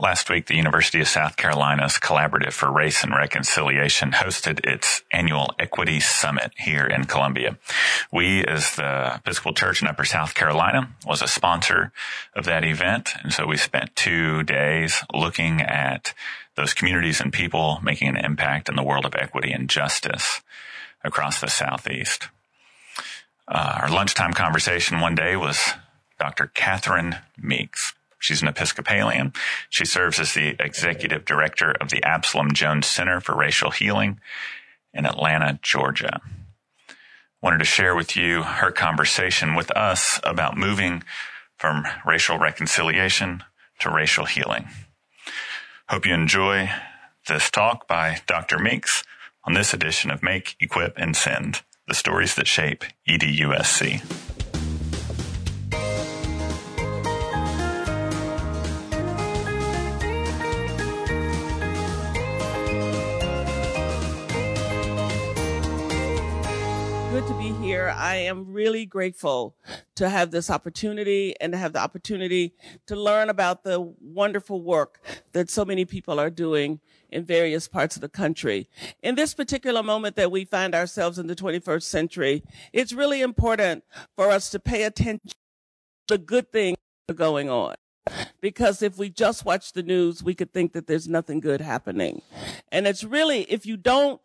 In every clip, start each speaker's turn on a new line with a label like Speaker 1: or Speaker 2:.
Speaker 1: Last week, the University of South Carolina's Collaborative for Race and Reconciliation hosted its annual Equity Summit here in Columbia. We, as the Episcopal Church in Upper South Carolina, was a sponsor of that event. And so we spent two days looking at those communities and people making an impact in the world of equity and justice across the Southeast. Uh, our lunchtime conversation one day was Dr. Catherine Meeks. She's an Episcopalian. She serves as the executive director of the Absalom Jones Center for Racial Healing in Atlanta, Georgia. Wanted to share with you her conversation with us about moving from racial reconciliation to racial healing. Hope you enjoy this talk by Dr. Meeks on this edition of Make, Equip, and Send, the stories that shape EDUSC.
Speaker 2: I am really grateful to have this opportunity and to have the opportunity to learn about the wonderful work that so many people are doing in various parts of the country. In this particular moment that we find ourselves in the 21st century, it's really important for us to pay attention to the good things that are going on. Because if we just watch the news, we could think that there's nothing good happening. And it's really, if you don't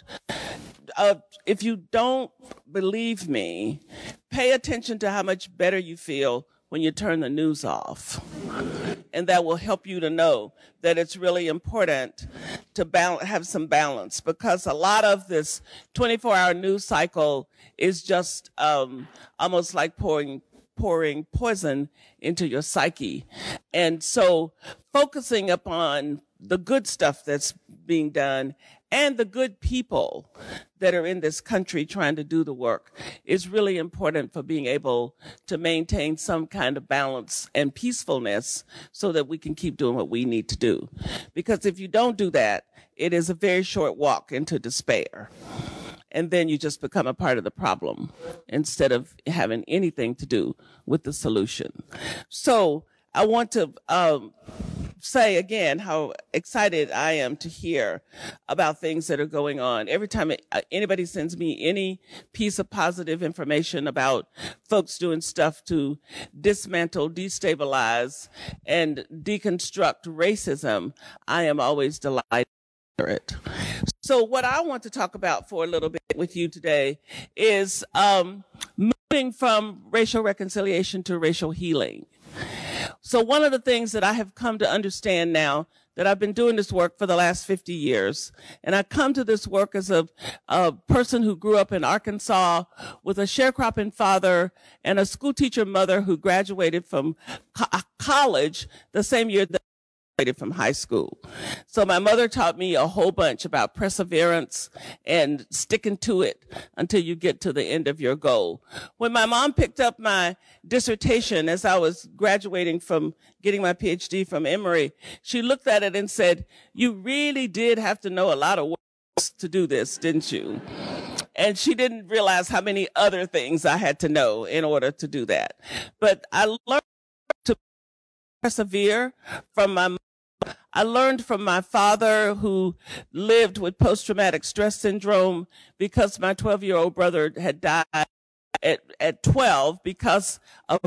Speaker 2: uh, if you don't believe me, pay attention to how much better you feel when you turn the news off. And that will help you to know that it's really important to balance, have some balance because a lot of this 24 hour news cycle is just um, almost like pouring pouring poison into your psyche. And so focusing upon the good stuff that's being done and the good people that are in this country trying to do the work is really important for being able to maintain some kind of balance and peacefulness so that we can keep doing what we need to do. Because if you don't do that, it is a very short walk into despair. And then you just become a part of the problem instead of having anything to do with the solution. So I want to um, say again how excited I am to hear about things that are going on. Every time uh, anybody sends me any piece of positive information about folks doing stuff to dismantle, destabilize, and deconstruct racism, I am always delighted. It. So what I want to talk about for a little bit with you today is um, moving from racial reconciliation to racial healing. So one of the things that I have come to understand now that I've been doing this work for the last 50 years. And I come to this work as a, a person who grew up in Arkansas with a sharecropping father and a school teacher mother who graduated from co- college the same year that from high school. So my mother taught me a whole bunch about perseverance and sticking to it until you get to the end of your goal. When my mom picked up my dissertation as I was graduating from getting my PhD from Emory, she looked at it and said, you really did have to know a lot of words to do this, didn't you? And she didn't realize how many other things I had to know in order to do that. But I learned to persevere from my I learned from my father who lived with post-traumatic stress syndrome because my 12 year old brother had died at, at 12 because of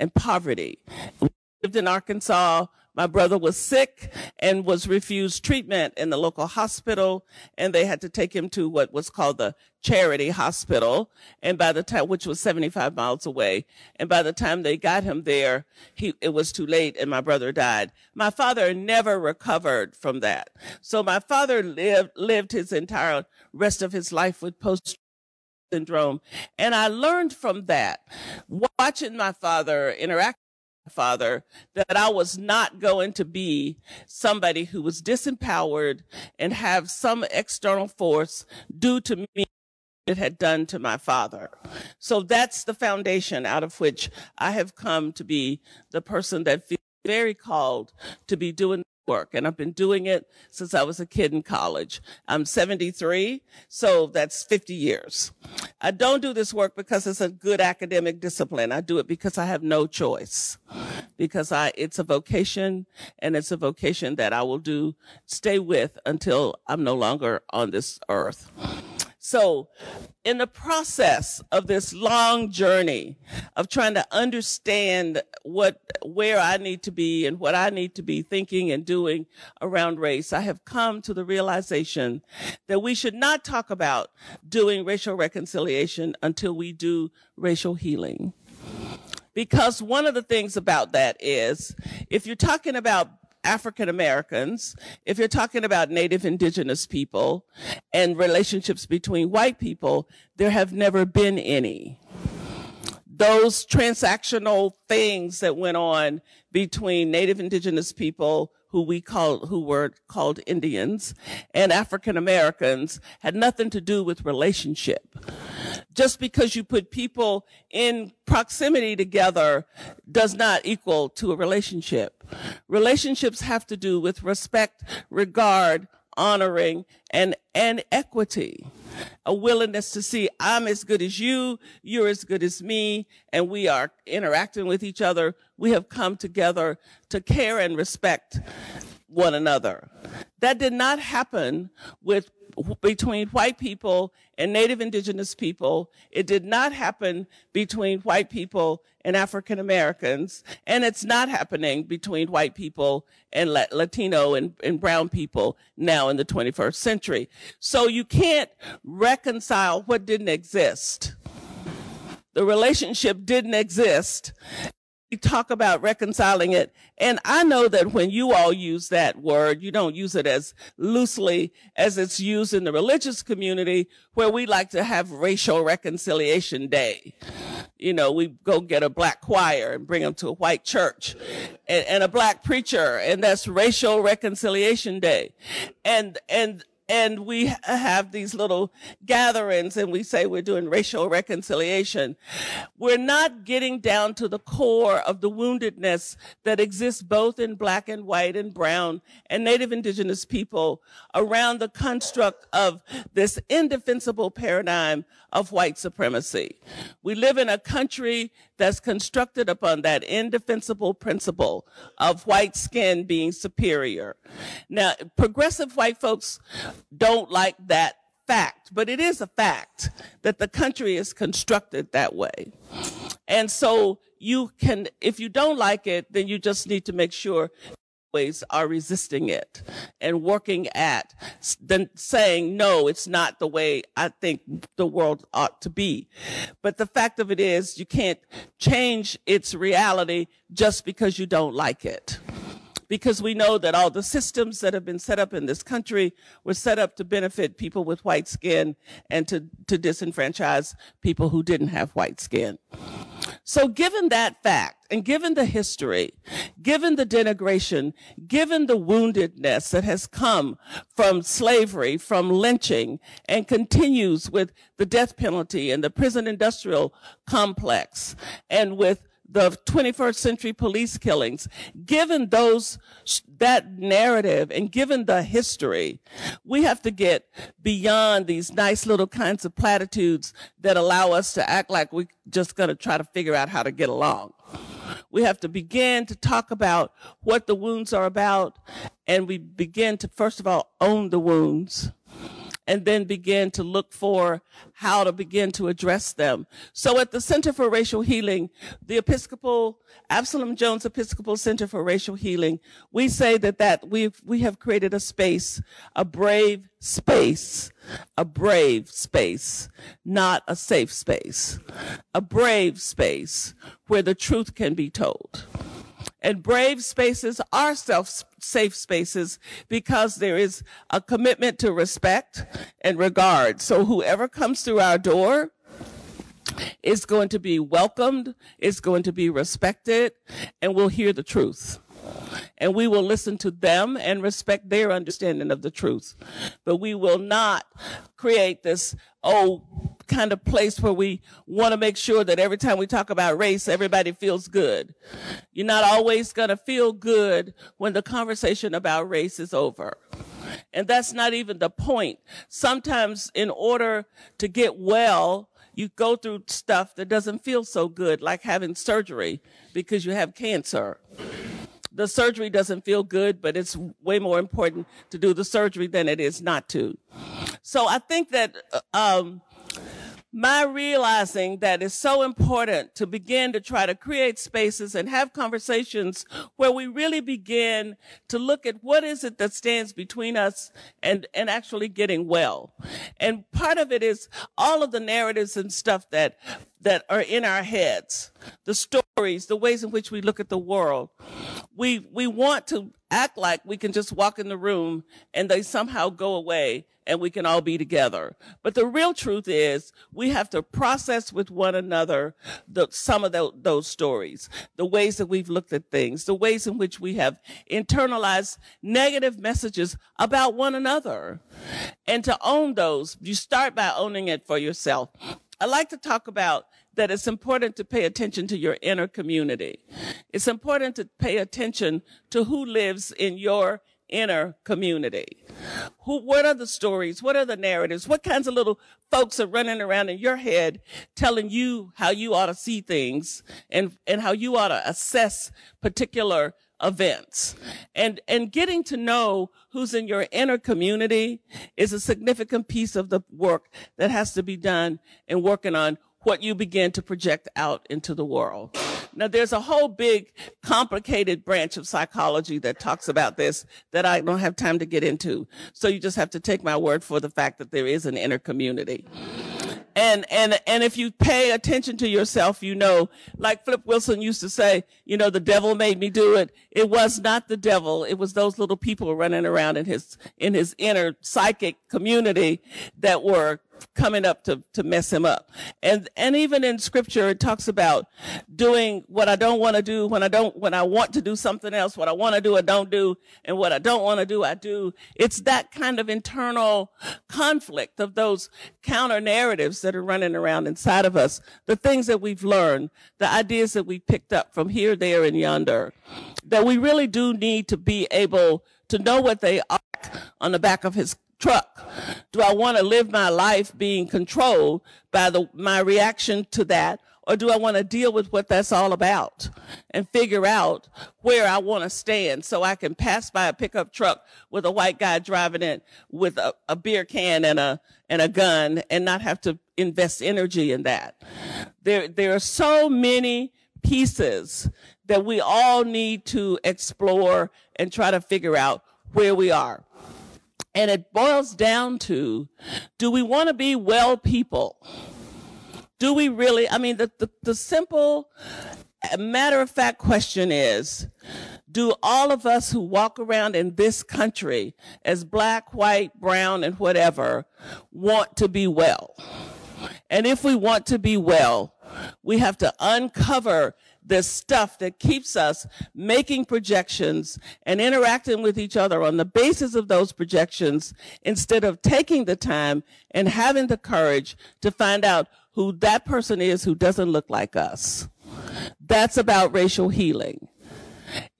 Speaker 2: and poverty. We lived in Arkansas my brother was sick and was refused treatment in the local hospital and they had to take him to what was called the charity hospital. And by the time, which was 75 miles away. And by the time they got him there, he, it was too late and my brother died. My father never recovered from that. So my father lived, lived his entire rest of his life with post syndrome. And I learned from that, watching my father interact father that I was not going to be somebody who was disempowered and have some external force do to me what it had done to my father. So that's the foundation out of which I have come to be the person that feels very called to be doing work and I've been doing it since I was a kid in college. I'm 73, so that's 50 years. I don't do this work because it's a good academic discipline. I do it because I have no choice. Because I it's a vocation and it's a vocation that I will do stay with until I'm no longer on this earth. So in the process of this long journey of trying to understand what, where I need to be and what I need to be thinking and doing around race, I have come to the realization that we should not talk about doing racial reconciliation until we do racial healing. Because one of the things about that is if you're talking about African Americans, if you're talking about Native Indigenous people and relationships between white people, there have never been any. Those transactional things that went on between Native Indigenous people who we call, who were called Indians and African Americans had nothing to do with relationship just because you put people in proximity together does not equal to a relationship. Relationships have to do with respect, regard, honoring, and, and equity. A willingness to see I'm as good as you, you're as good as me, and we are interacting with each other. We have come together to care and respect one another. That did not happen with between white people and native indigenous people. It did not happen between white people and African Americans. And it's not happening between white people and Latino and, and brown people now in the 21st century. So you can't reconcile what didn't exist. The relationship didn't exist talk about reconciling it. And I know that when you all use that word, you don't use it as loosely as it's used in the religious community where we like to have racial reconciliation day. You know, we go get a black choir and bring them to a white church and, and a black preacher and that's racial reconciliation day. And, and and we have these little gatherings and we say we're doing racial reconciliation. We're not getting down to the core of the woundedness that exists both in black and white and brown and native indigenous people around the construct of this indefensible paradigm of white supremacy. We live in a country that's constructed upon that indefensible principle of white skin being superior. Now, progressive white folks don't like that fact, but it is a fact that the country is constructed that way. And so you can, if you don't like it, then you just need to make sure ways are resisting it and working at then saying no it's not the way i think the world ought to be but the fact of it is you can't change its reality just because you don't like it because we know that all the systems that have been set up in this country were set up to benefit people with white skin and to, to disenfranchise people who didn't have white skin. So given that fact and given the history, given the denigration, given the woundedness that has come from slavery, from lynching and continues with the death penalty and the prison industrial complex and with the 21st century police killings, given those, that narrative and given the history, we have to get beyond these nice little kinds of platitudes that allow us to act like we're just going to try to figure out how to get along. We have to begin to talk about what the wounds are about and we begin to, first of all, own the wounds and then begin to look for how to begin to address them. So at the Center for Racial Healing, the Episcopal, Absalom Jones Episcopal Center for Racial Healing, we say that that we we have created a space, a brave space, a brave space, not a safe space, a brave space where the truth can be told. And brave spaces are self safe spaces because there is a commitment to respect and regard. So whoever comes through our door is going to be welcomed, is going to be respected, and will hear the truth. And we will listen to them and respect their understanding of the truth. But we will not create this, oh, kind of place where we want to make sure that every time we talk about race, everybody feels good. You're not always going to feel good when the conversation about race is over. And that's not even the point. Sometimes in order to get well, you go through stuff that doesn't feel so good, like having surgery because you have cancer. The surgery doesn't feel good, but it's way more important to do the surgery than it is not to. So I think that, um, my realizing that it's so important to begin to try to create spaces and have conversations where we really begin to look at what is it that stands between us and, and actually getting well. And part of it is all of the narratives and stuff that, that are in our heads, the stories, the ways in which we look at the world. We, we want to act like we can just walk in the room and they somehow go away and we can all be together. But the real truth is we have to process with one another the, some of the, those stories, the ways that we've looked at things, the ways in which we have internalized negative messages about one another. And to own those, you start by owning it for yourself. I like to talk about that it's important to pay attention to your inner community. It's important to pay attention to who lives in your inner community. Who, what are the stories? What are the narratives? What kinds of little folks are running around in your head telling you how you ought to see things and, and how you ought to assess particular events and and getting to know who's in your inner community is a significant piece of the work that has to be done in working on what you begin to project out into the world. Now there's a whole big complicated branch of psychology that talks about this that I don't have time to get into. So you just have to take my word for the fact that there is an inner community. And, and, and if you pay attention to yourself, you know, like Flip Wilson used to say, you know, the devil made me do it. It was not the devil. It was those little people running around in his, in his inner psychic community that were coming up to, to mess him up. And, and even in scripture, it talks about doing what I don't want to do when I don't, when I want to do something else, what I want to do, I don't do, and what I don't want to do, I do. It's that kind of internal conflict of those counter narratives that are running around inside of us, the things that we've learned, the ideas that we picked up from here, there, and yonder, that we really do need to be able to know what they are on the back of his truck? Do I want to live my life being controlled by the, my reaction to that? Or do I want to deal with what that's all about and figure out where I want to stand so I can pass by a pickup truck with a white guy driving it with a, a beer can and a, and a gun and not have to invest energy in that. There, there are so many pieces that we all need to explore and try to figure out where we are. And it boils down to, do we want to be well people? Do we really? I mean, the, the, the simple uh, matter of fact question is, do all of us who walk around in this country as black, white, brown, and whatever want to be well? And if we want to be well, we have to uncover this stuff that keeps us making projections and interacting with each other on the basis of those projections instead of taking the time and having the courage to find out who that person is who doesn't look like us. That's about racial healing.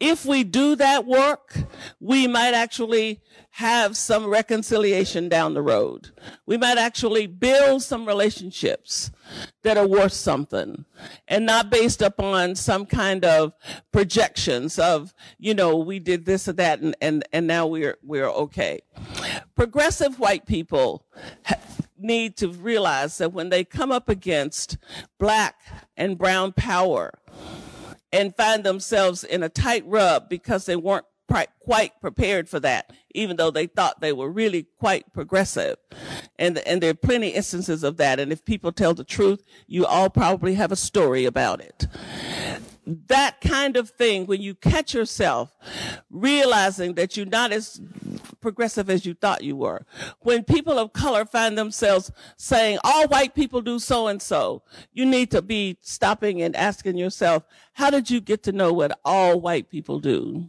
Speaker 2: If we do that work, we might actually have some reconciliation down the road. We might actually build some relationships that are worth something and not based upon some kind of projections of, you know, we did this or that and, and, and now we're, we're okay. Progressive white people need to realize that when they come up against black and brown power, and find themselves in a tight rub because they weren't quite prepared for that, even though they thought they were really quite progressive. And, and there are plenty instances of that. And if people tell the truth, you all probably have a story about it that kind of thing, when you catch yourself realizing that you're not as progressive as you thought you were, when people of color find themselves saying, all white people do so and so, you need to be stopping and asking yourself, how did you get to know what all white people do?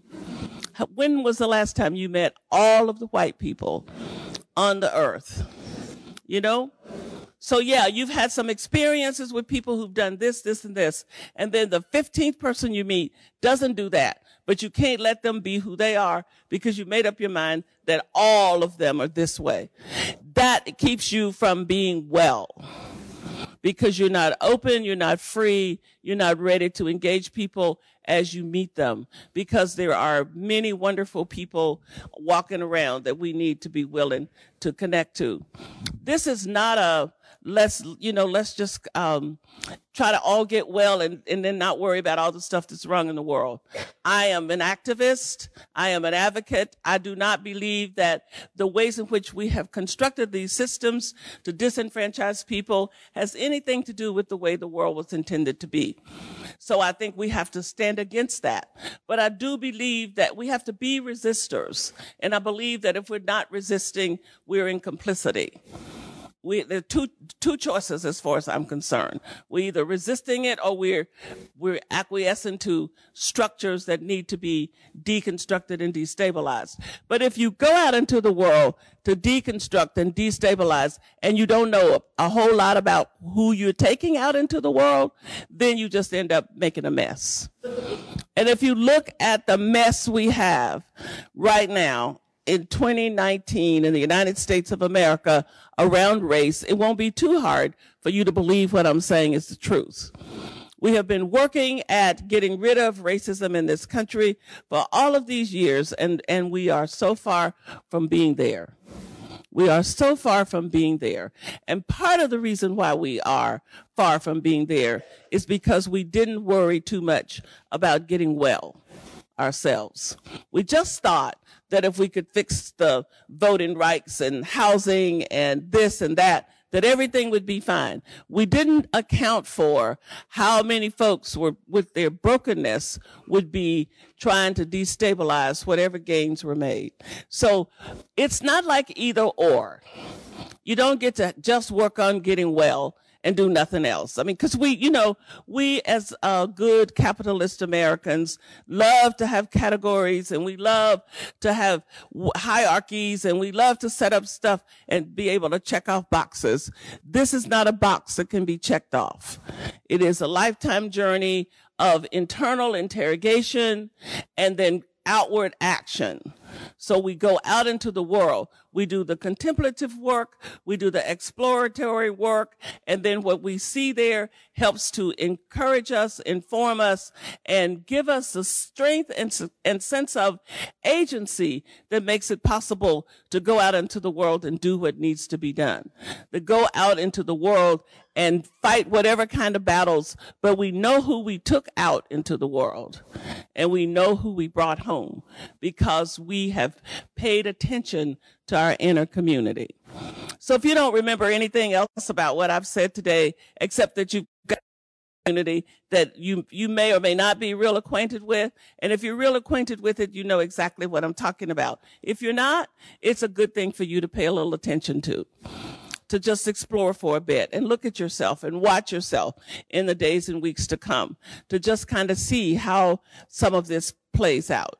Speaker 2: When was the last time you met all of the white people on the earth? You know? So yeah, you've had some experiences with people who've done this, this, and this. And then the 15th person you meet doesn't do that. But you can't let them be who they are because you made up your mind that all of them are this way. That keeps you from being well because you're not open, you're not free, you're not ready to engage people as you meet them because there are many wonderful people walking around that we need to be willing to connect to. This is not a let's you know let's just um, try to all get well and, and then not worry about all the stuff that's wrong in the world. I am an activist. I am an advocate. I do not believe that the ways in which we have constructed these systems to disenfranchise people has anything to do with the way the world was intended to be. So i think we have to stand against that. But i do believe that we have to be resistors. And i believe that if we're not resisting we're in complicity we there are two two choices as far as I'm concerned. We're either resisting it or we're we're acquiescing to structures that need to be deconstructed and destabilized. But if you go out into the world to deconstruct and destabilize and you don't know a, a whole lot about who you're taking out into the world, then you just end up making a mess. And if you look at the mess we have right now in 2019 in the United States of America around race, it won't be too hard for you to believe what I'm saying is the truth. We have been working at getting rid of racism in this country for all of these years, and, and we are so far from being there. We are so far from being there. And part of the reason why we are far from being there is because we didn't worry too much about getting well ourselves. We just thought that if we could fix the voting rights and housing and this and that, that everything would be fine. We didn't account for how many folks were with their brokenness would be trying to destabilize whatever gains were made. So it's not like either or. You don't get to just work on getting well and do nothing else. I mean, because we, you know, we as uh, good capitalist Americans love to have categories and we love to have hierarchies and we love to set up stuff and be able to check off boxes. This is not a box that can be checked off. It is a lifetime journey of internal interrogation and then outward action. So we go out into the world. We do the contemplative work. We do the exploratory work. And then what we see there helps to encourage us, inform us, and give us the strength and, and sense of agency that makes it possible to go out into the world and do what needs to be done. To go out into the world and fight whatever kind of battles, but we know who we took out into the world and we know who we brought home because we have paid attention to our inner community. So if you don't remember anything else about what I've said today, except that you've got a community that you, you may or may not be real acquainted with. And if you're real acquainted with it, you know exactly what I'm talking about. If you're not, it's a good thing for you to pay a little attention to to just explore for a bit and look at yourself and watch yourself in the days and weeks to come to just kind of see how some of this plays out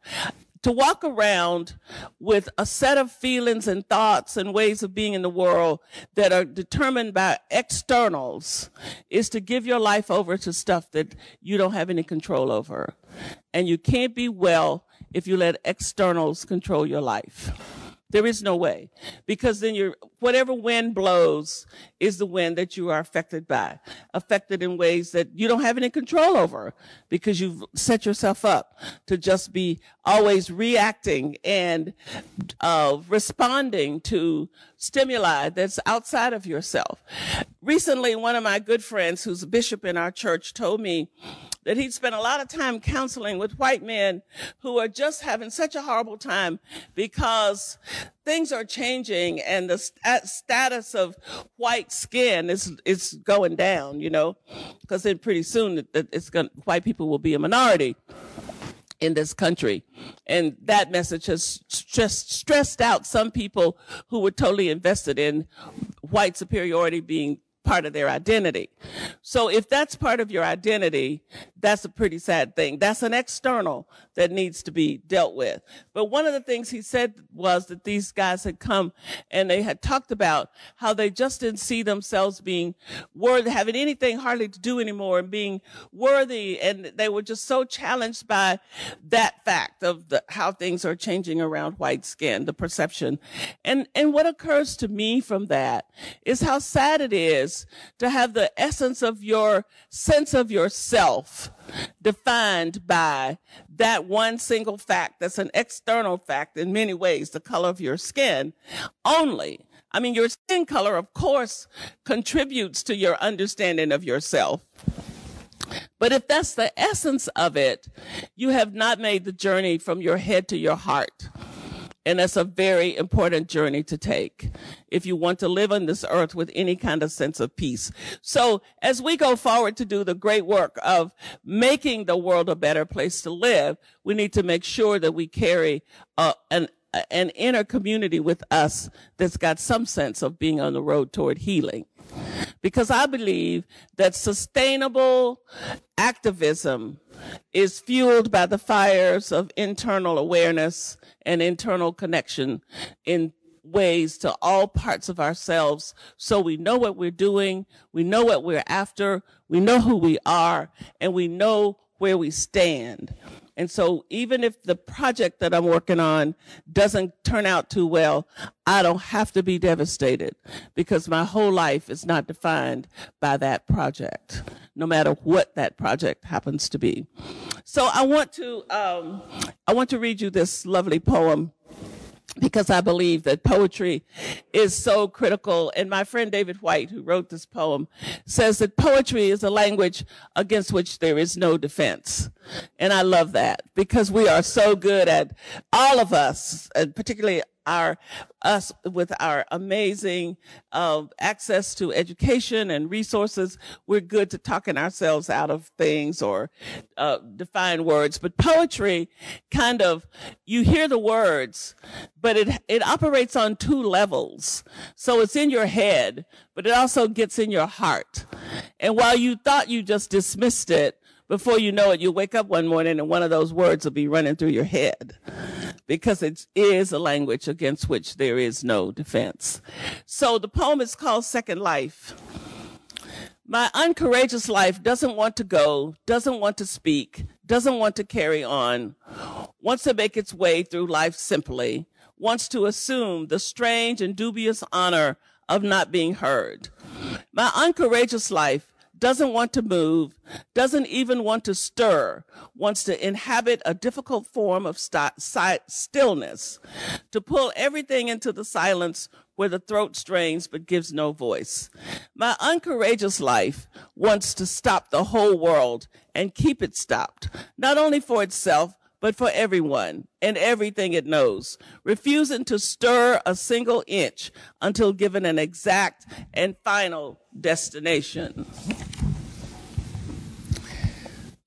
Speaker 2: to walk around with a set of feelings and thoughts and ways of being in the world that are determined by externals is to give your life over to stuff that you don't have any control over. And you can't be well if you let externals control your life. There is no way because then you're, whatever wind blows is the wind that you are affected by, affected in ways that you don't have any control over because you've set yourself up to just be always reacting and uh, responding to stimuli that's outside of yourself. Recently, one of my good friends who's a bishop in our church told me that he'd spent a lot of time counseling with white men who are just having such a horrible time because things are changing and the st- status of white skin is is going down, you know, because then pretty soon it's going white people will be a minority in this country. And that message has just stressed out some people who were totally invested in white superiority being part of their identity. So if that's part of your identity, that's a pretty sad thing. That's an external that needs to be dealt with. But one of the things he said was that these guys had come and they had talked about how they just didn't see themselves being worthy, having anything hardly to do anymore and being worthy. And they were just so challenged by that fact of the, how things are changing around white skin, the perception. And, and what occurs to me from that is how sad it is to have the essence of your sense of yourself defined by that one single fact that's an external fact in many ways, the color of your skin only. I mean, your skin color, of course, contributes to your understanding of yourself. But if that's the essence of it, you have not made the journey from your head to your heart. And that's a very important journey to take if you want to live on this earth with any kind of sense of peace. So as we go forward to do the great work of making the world a better place to live, we need to make sure that we carry uh, an an inner community with us that's got some sense of being on the road toward healing. Because I believe that sustainable activism is fueled by the fires of internal awareness and internal connection in ways to all parts of ourselves. So we know what we're doing, we know what we're after, we know who we are, and we know where we stand. And so even if the project that I'm working on doesn't turn out too well, I don't have to be devastated because my whole life is not defined by that project, no matter what that project happens to be. So I want to, um, I want to read you this lovely poem because I believe that poetry is so critical. And my friend David Whyte, who wrote this poem, says that poetry is a language against which there is no defense. And I love that because we are so good at all of us, and particularly our us with our amazing uh, access to education and resources we're good to talking ourselves out of things or uh, define words. But poetry kind of you hear the words but it it operates on two levels. So it's in your head but it also gets in your heart. And while you thought you just dismissed it before you know it, you wake up one morning and one of those words will be running through your head because it is a language against which there is no defense. So the poem is called Second Life. My uncourageous life doesn't want to go, doesn't want to speak, doesn't want to carry on, wants to make its way through life simply, wants to assume the strange and dubious honor of not being heard. My uncourageous life doesn't want to move, doesn't even want to stir, wants to inhabit a difficult form of st- stillness, to pull everything into the silence where the throat strains but gives no voice. My uncourageous life wants to stop the whole world and keep it stopped, not only for itself, but for everyone and everything it knows, refusing to stir a single inch until given an exact and final destination.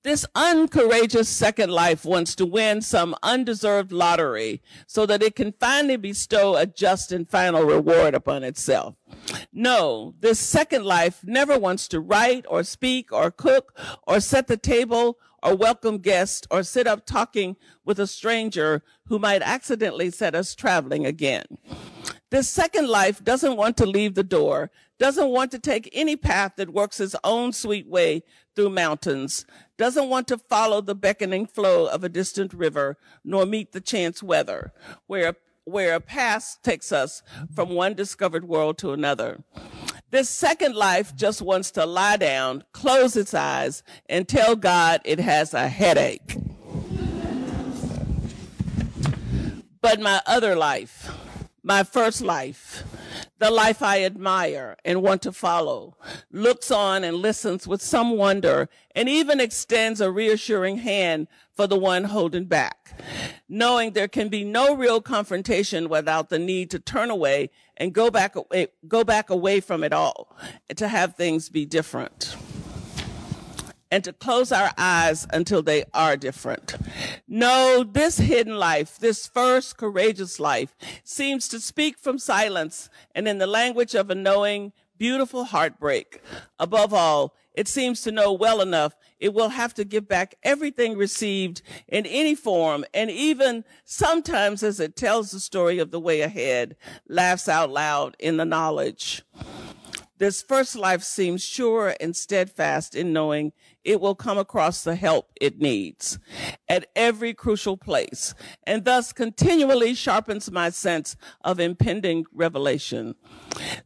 Speaker 2: This uncourageous second life wants to win some undeserved lottery so that it can finally bestow a just and final reward upon itself. No, this second life never wants to write or speak or cook or set the table or welcome guests or sit up talking with a stranger who might accidentally set us traveling again. This second life doesn't want to leave the door, doesn't want to take any path that works its own sweet way through mountains, doesn't want to follow the beckoning flow of a distant river, nor meet the chance weather, where, where a path takes us from one discovered world to another. This second life just wants to lie down, close its eyes, and tell God it has a headache. But my other life, my first life, the life I admire and want to follow, looks on and listens with some wonder, and even extends a reassuring hand for the one holding back, knowing there can be no real confrontation without the need to turn away and go back away, go back away from it all, to have things be different and to close our eyes until they are different. No, this hidden life, this first courageous life seems to speak from silence and in the language of a knowing, beautiful heartbreak. Above all, it seems to know well enough, it will have to give back everything received in any form, and even sometimes as it tells the story of the way ahead, laughs out loud in the knowledge. This first life seems sure and steadfast in knowing it will come across the help it needs at every crucial place and thus continually sharpens my sense of impending revelation.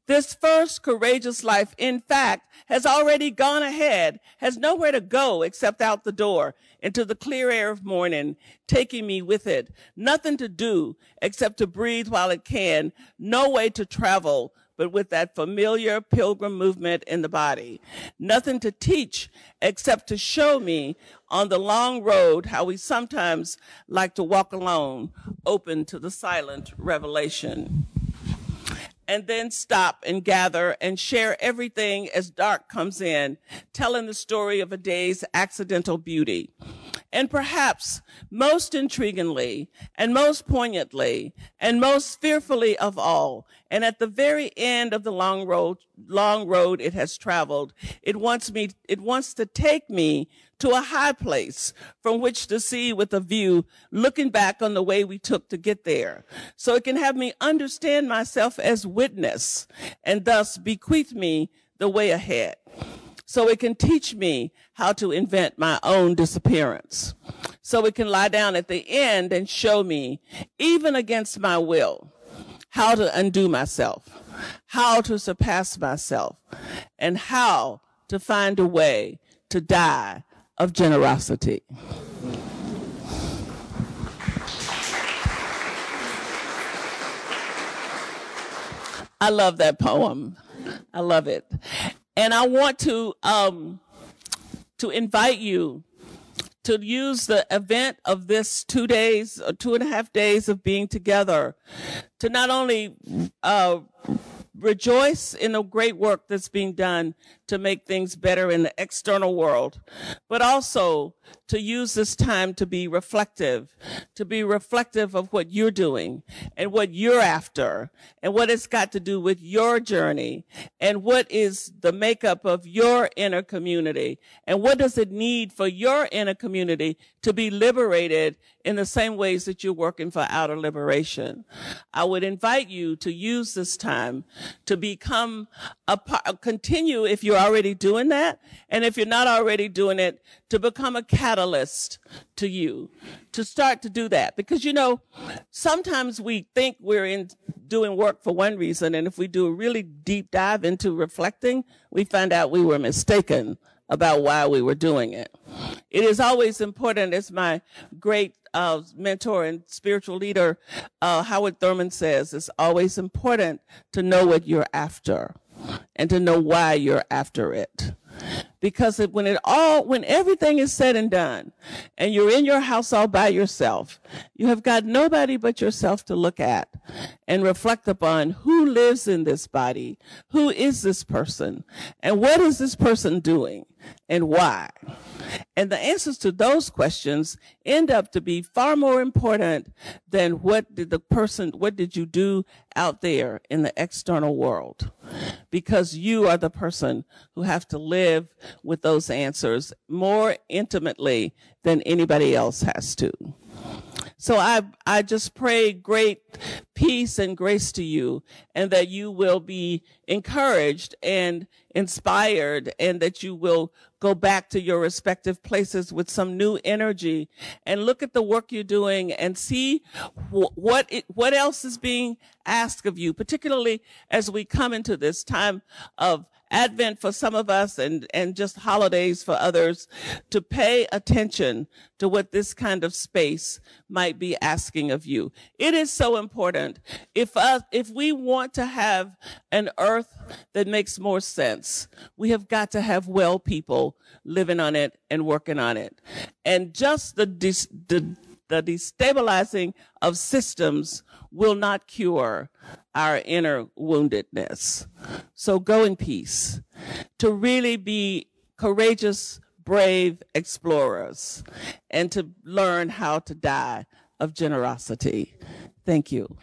Speaker 2: This first courageous life, in fact, has already gone ahead, has nowhere to go except out the door into the clear air of morning, taking me with it. Nothing to do except to breathe while it can. No way to travel but with that familiar pilgrim movement in the body. Nothing to teach except to show me on the long road how we sometimes like to walk alone, open to the silent revelation and then stop and gather and share everything as dark comes in, telling the story of a day's accidental beauty. And perhaps most intriguingly and most poignantly and most fearfully of all, and at the very end of the long road, long road it has traveled, it wants me, it wants to take me to a high place from which to see with a view, looking back on the way we took to get there. So it can have me understand myself as witness and thus bequeath me the way ahead so it can teach me how to invent my own disappearance. So it can lie down at the end and show me, even against my will, how to undo myself, how to surpass myself, and how to find a way to die of generosity. I love that poem. I love it. And I want to um, to invite you to use the event of this two days or two and a half days of being together to not only uh, rejoice in the great work that's being done to make things better in the external world, but also to use this time to be reflective, to be reflective of what you're doing and what you're after and what it's got to do with your journey and what is the makeup of your inner community and what does it need for your inner community to be liberated in the same ways that you're working for outer liberation. I would invite you to use this time to become a part, continue if you're already doing that. And if you're not already doing it, to become a catalyst to you to start to do that. Because, you know, sometimes we think we're in doing work for one reason. And if we do a really deep dive into reflecting, we find out we were mistaken about why we were doing it. It is always important, as my great uh, mentor and spiritual leader, uh, Howard Thurman says, it's always important to know what you're after and to know why you're after it. Because when it all, when everything is said and done and you're in your house all by yourself, you have got nobody but yourself to look at and reflect upon who lives in this body, who is this person, and what is this person doing and why. And the answers to those questions end up to be far more important than what did the person, what did you do out there in the external world? Because you are the person who have to live with those answers more intimately than anybody else has to. So I, I just pray great peace and grace to you and that you will be encouraged and inspired and that you will go back to your respective places with some new energy and look at the work you're doing and see what it, what else is being asked of you, particularly as we come into this time of Advent for some of us and, and just holidays for others to pay attention to what this kind of space might be asking of you. It is so important. If us, if we want to have an earth that makes more sense, we have got to have well people living on it and working on it. And just the, the, the destabilizing of systems will not cure our inner woundedness. So go in peace to really be courageous, brave explorers and to learn how to die of generosity. Thank you.